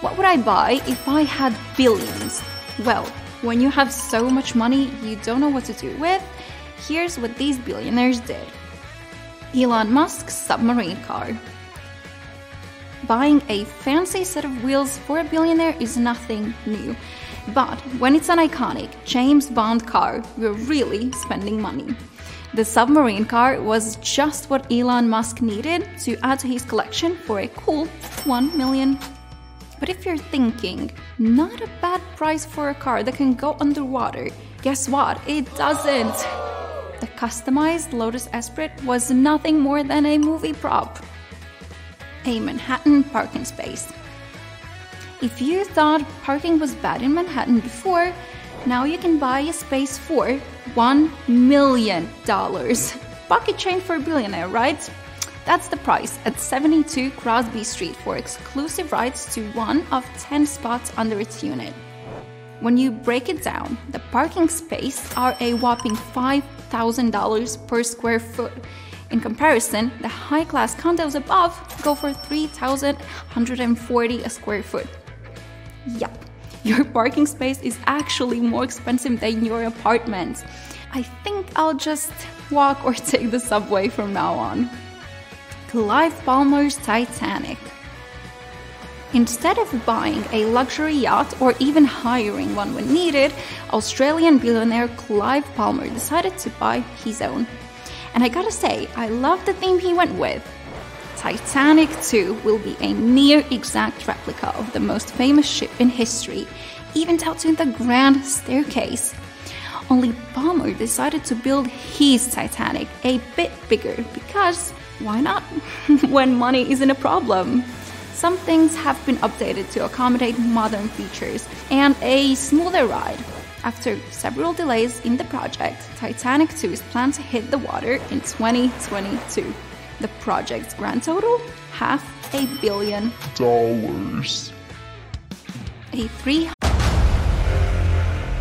what would I buy if I had billions? Well, when you have so much money you don't know what to do with, here's what these billionaires did Elon Musk's submarine car. Buying a fancy set of wheels for a billionaire is nothing new. But when it's an iconic James Bond car, you're really spending money. The submarine car was just what Elon Musk needed to add to his collection for a cool 1 million. But if you're thinking, not a bad price for a car that can go underwater, guess what? It doesn't! The customized Lotus Esprit was nothing more than a movie prop a Manhattan parking space. If you thought parking was bad in Manhattan before, now you can buy a space for $1 million. Pocket change for a billionaire, right? That's the price at 72 Crosby Street for exclusive rights to one of 10 spots under its unit. When you break it down, the parking space are a whopping $5,000 per square foot. In comparison, the high class condos above go for 3,140 a square foot. Yup, your parking space is actually more expensive than your apartment. I think I'll just walk or take the subway from now on. Clive Palmer's Titanic. Instead of buying a luxury yacht or even hiring one when needed, Australian billionaire Clive Palmer decided to buy his own. And I gotta say, I love the theme he went with. Titanic 2 will be a near exact replica of the most famous ship in history, even down to the grand staircase. Only Palmer decided to build his Titanic a bit bigger because why not? when money isn't a problem. Some things have been updated to accommodate modern features and a smoother ride. After several delays in the project, Titanic 2 is planned to hit the water in 2022. The project's grand total? Half a billion dollars. A three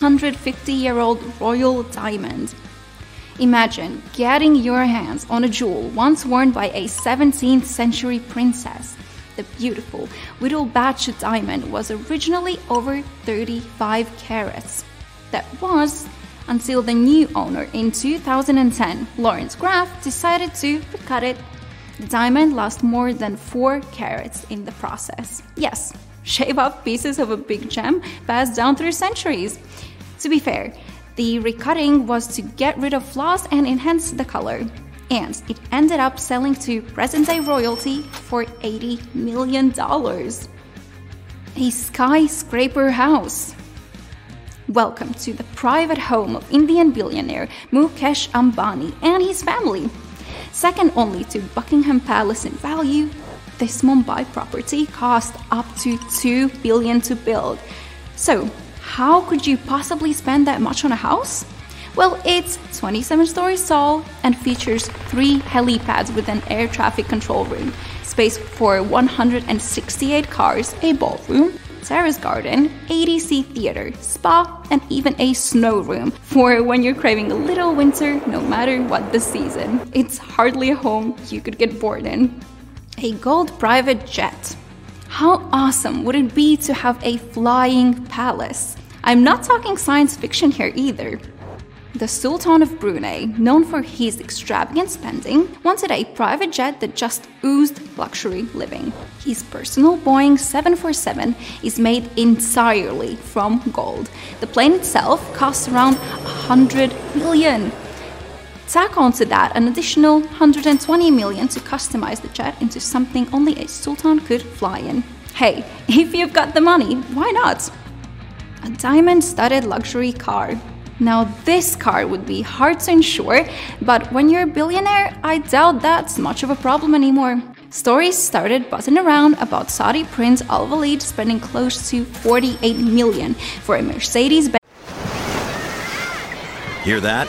150 year old royal diamond. Imagine getting your hands on a jewel once worn by a 17th century princess. The beautiful Wittelsbach diamond was originally over 35 carats. That was until the new owner in 2010, Laurence Graff, decided to cut it. The diamond lost more than 4 carats in the process. Yes, shave off pieces of a big gem passed down through centuries. To be fair, the recutting was to get rid of flaws and enhance the color, and it ended up selling to present day royalty for $80 million. A skyscraper house. Welcome to the private home of Indian billionaire Mukesh Ambani and his family. Second only to Buckingham Palace in value, this Mumbai property cost up to 2 billion to build. So, how could you possibly spend that much on a house? Well, it's 27 stories tall and features three helipads with an air traffic control room, space for 168 cars, a ballroom, terrace garden, ADC theater, spa, and even a snow room for when you're craving a little winter no matter what the season. It's hardly a home you could get bored in. A gold private jet. How awesome would it be to have a flying palace? I'm not talking science fiction here either. the Sultan of Brunei, known for his extravagant spending, wanted a private jet that just oozed luxury living. His personal Boeing 747 is made entirely from gold. The plane itself costs around 100 million. Tack onto that an additional 120 million to customize the jet into something only a sultan could fly in. Hey, if you've got the money, why not? A diamond studded luxury car. Now, this car would be hard to insure, but when you're a billionaire, I doubt that's much of a problem anymore. Stories started buzzing around about Saudi Prince Al Walid spending close to 48 million for a Mercedes Benz. Hear that?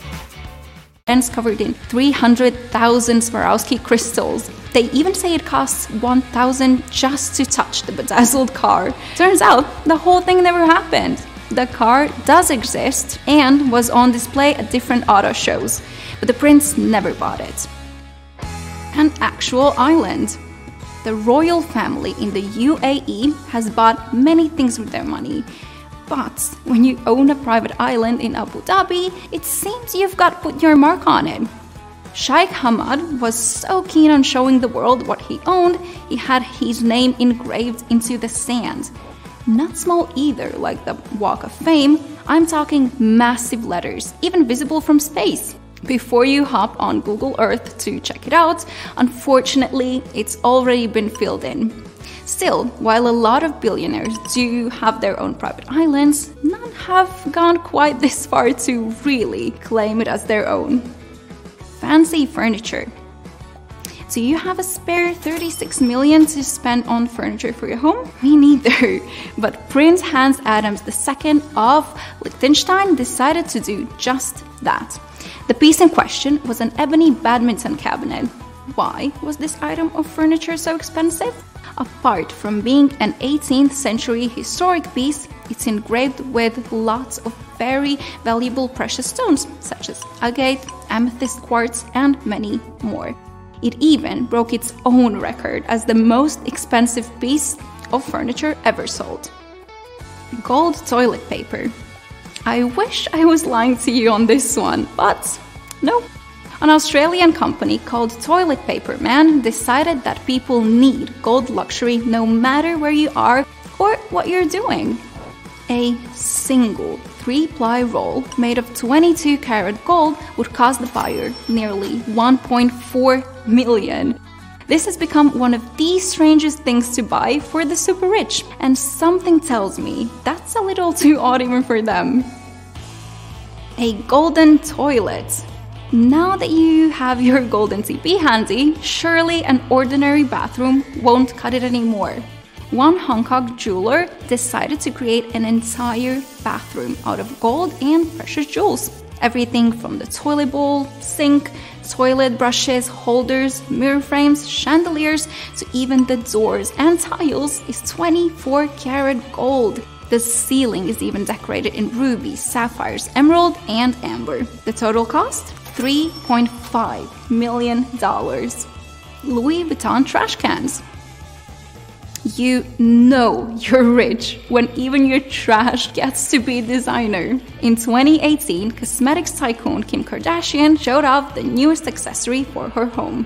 Benz covered in 300,000 Swarovski crystals. They even say it costs 1,000 just to touch the bedazzled car. Turns out the whole thing never happened. The car does exist and was on display at different auto shows, but the prince never bought it. An actual island. The royal family in the UAE has bought many things with their money. But when you own a private island in Abu Dhabi, it seems you've got to put your mark on it. Sheikh Hamad was so keen on showing the world what he owned, he had his name engraved into the sand. Not small either, like the Walk of Fame. I'm talking massive letters, even visible from space. Before you hop on Google Earth to check it out, unfortunately, it's already been filled in. Still, while a lot of billionaires do have their own private islands, none have gone quite this far to really claim it as their own. Fancy furniture. Do you have a spare 36 million to spend on furniture for your home? Me neither. But Prince Hans Adams II of Liechtenstein decided to do just that. The piece in question was an ebony badminton cabinet. Why was this item of furniture so expensive? Apart from being an 18th century historic piece, it's engraved with lots of very valuable precious stones, such as agate, amethyst quartz, and many more. It even broke its own record as the most expensive piece of furniture ever sold. Gold toilet paper. I wish I was lying to you on this one, but no. An Australian company called Toilet Paper Man decided that people need gold luxury no matter where you are or what you're doing. A single three ply roll made of 22 karat gold would cost the buyer nearly 1.4 million. This has become one of the strangest things to buy for the super rich, and something tells me that's a little too odd even for them. A golden toilet. Now that you have your golden CP handy, surely an ordinary bathroom won't cut it anymore one Hong Kong jeweler decided to create an entire bathroom out of gold and precious jewels. Everything from the toilet bowl, sink, toilet brushes, holders, mirror frames, chandeliers, to even the doors and tiles is 24 karat gold. The ceiling is even decorated in rubies, sapphires, emerald, and amber. The total cost? $3.5 million. Louis Vuitton trash cans. You know you're rich when even your trash gets to be designer. In 2018, cosmetics tycoon Kim Kardashian showed off the newest accessory for her home.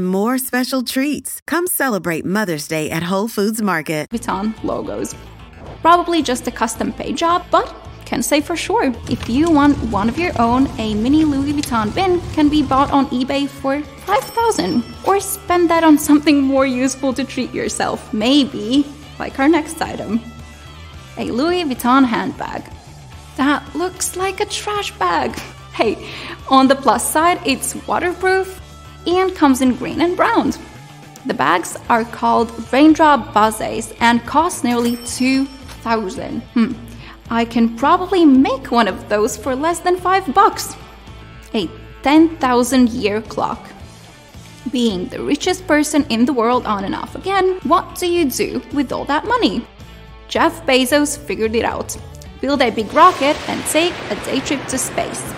more special treats. Come celebrate Mother's Day at Whole Foods Market. Vuitton logos. Probably just a custom paint job, but can say for sure. If you want one of your own, a mini Louis Vuitton bin can be bought on eBay for 5000 or spend that on something more useful to treat yourself. Maybe, like our next item. A Louis Vuitton handbag. That looks like a trash bag. Hey, on the plus side, it's waterproof and comes in green and brown. The bags are called Raindrop Besace and cost nearly 2000. Hmm. I can probably make one of those for less than 5 bucks. A 10,000 year clock. Being the richest person in the world on and off again, what do you do with all that money? Jeff Bezos figured it out. Build a big rocket and take a day trip to space.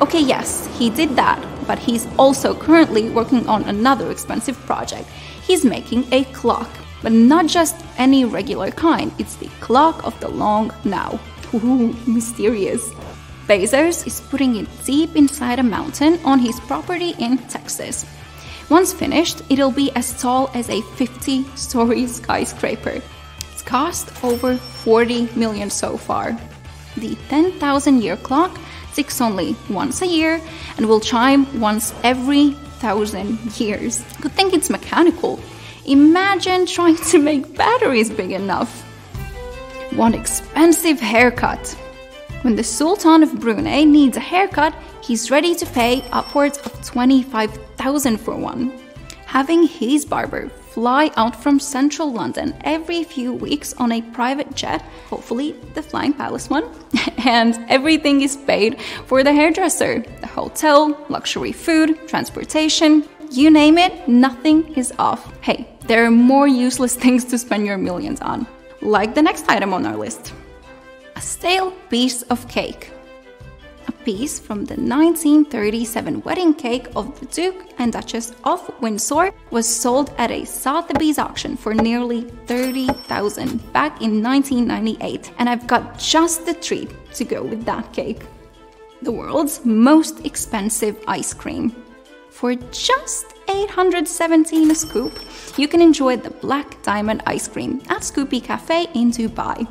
Okay, yes, he did that, but he's also currently working on another expensive project. He's making a clock, but not just any regular kind, it's the clock of the long now. Ooh, mysterious. Bezos is putting it deep inside a mountain on his property in Texas. Once finished, it'll be as tall as a 50 story skyscraper. It's cost over 40 million so far. The 10,000 year clock only once a year and will chime once every thousand years. Good thing it's mechanical. Imagine trying to make batteries big enough. One expensive haircut. When the Sultan of Brunei needs a haircut, he's ready to pay upwards of 25,000 for one. Having his barber fly out from central London every few weeks on a private jet, hopefully the Flying Palace one, and everything is paid for the hairdresser, the hotel, luxury food, transportation, you name it, nothing is off. Hey, there are more useless things to spend your millions on, like the next item on our list a stale piece of cake. A piece from the 1937 wedding cake of the Duke and Duchess of Windsor was sold at a Sotheby's auction for nearly 30,000 back in 1998, and I've got just the treat to go with that cake. The world's most expensive ice cream. For just 817 a scoop, you can enjoy the Black Diamond ice cream at Scoopi Cafe in Dubai.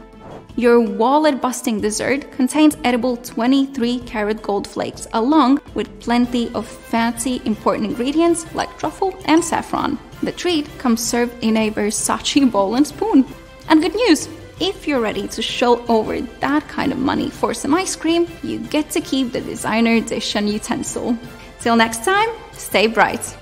Your wallet busting dessert contains edible 23 karat gold flakes, along with plenty of fancy important ingredients like truffle and saffron. The treat comes served in a Versace bowl and spoon. And good news! If you're ready to shell over that kind of money for some ice cream, you get to keep the designer dish and utensil. Till next time, stay bright.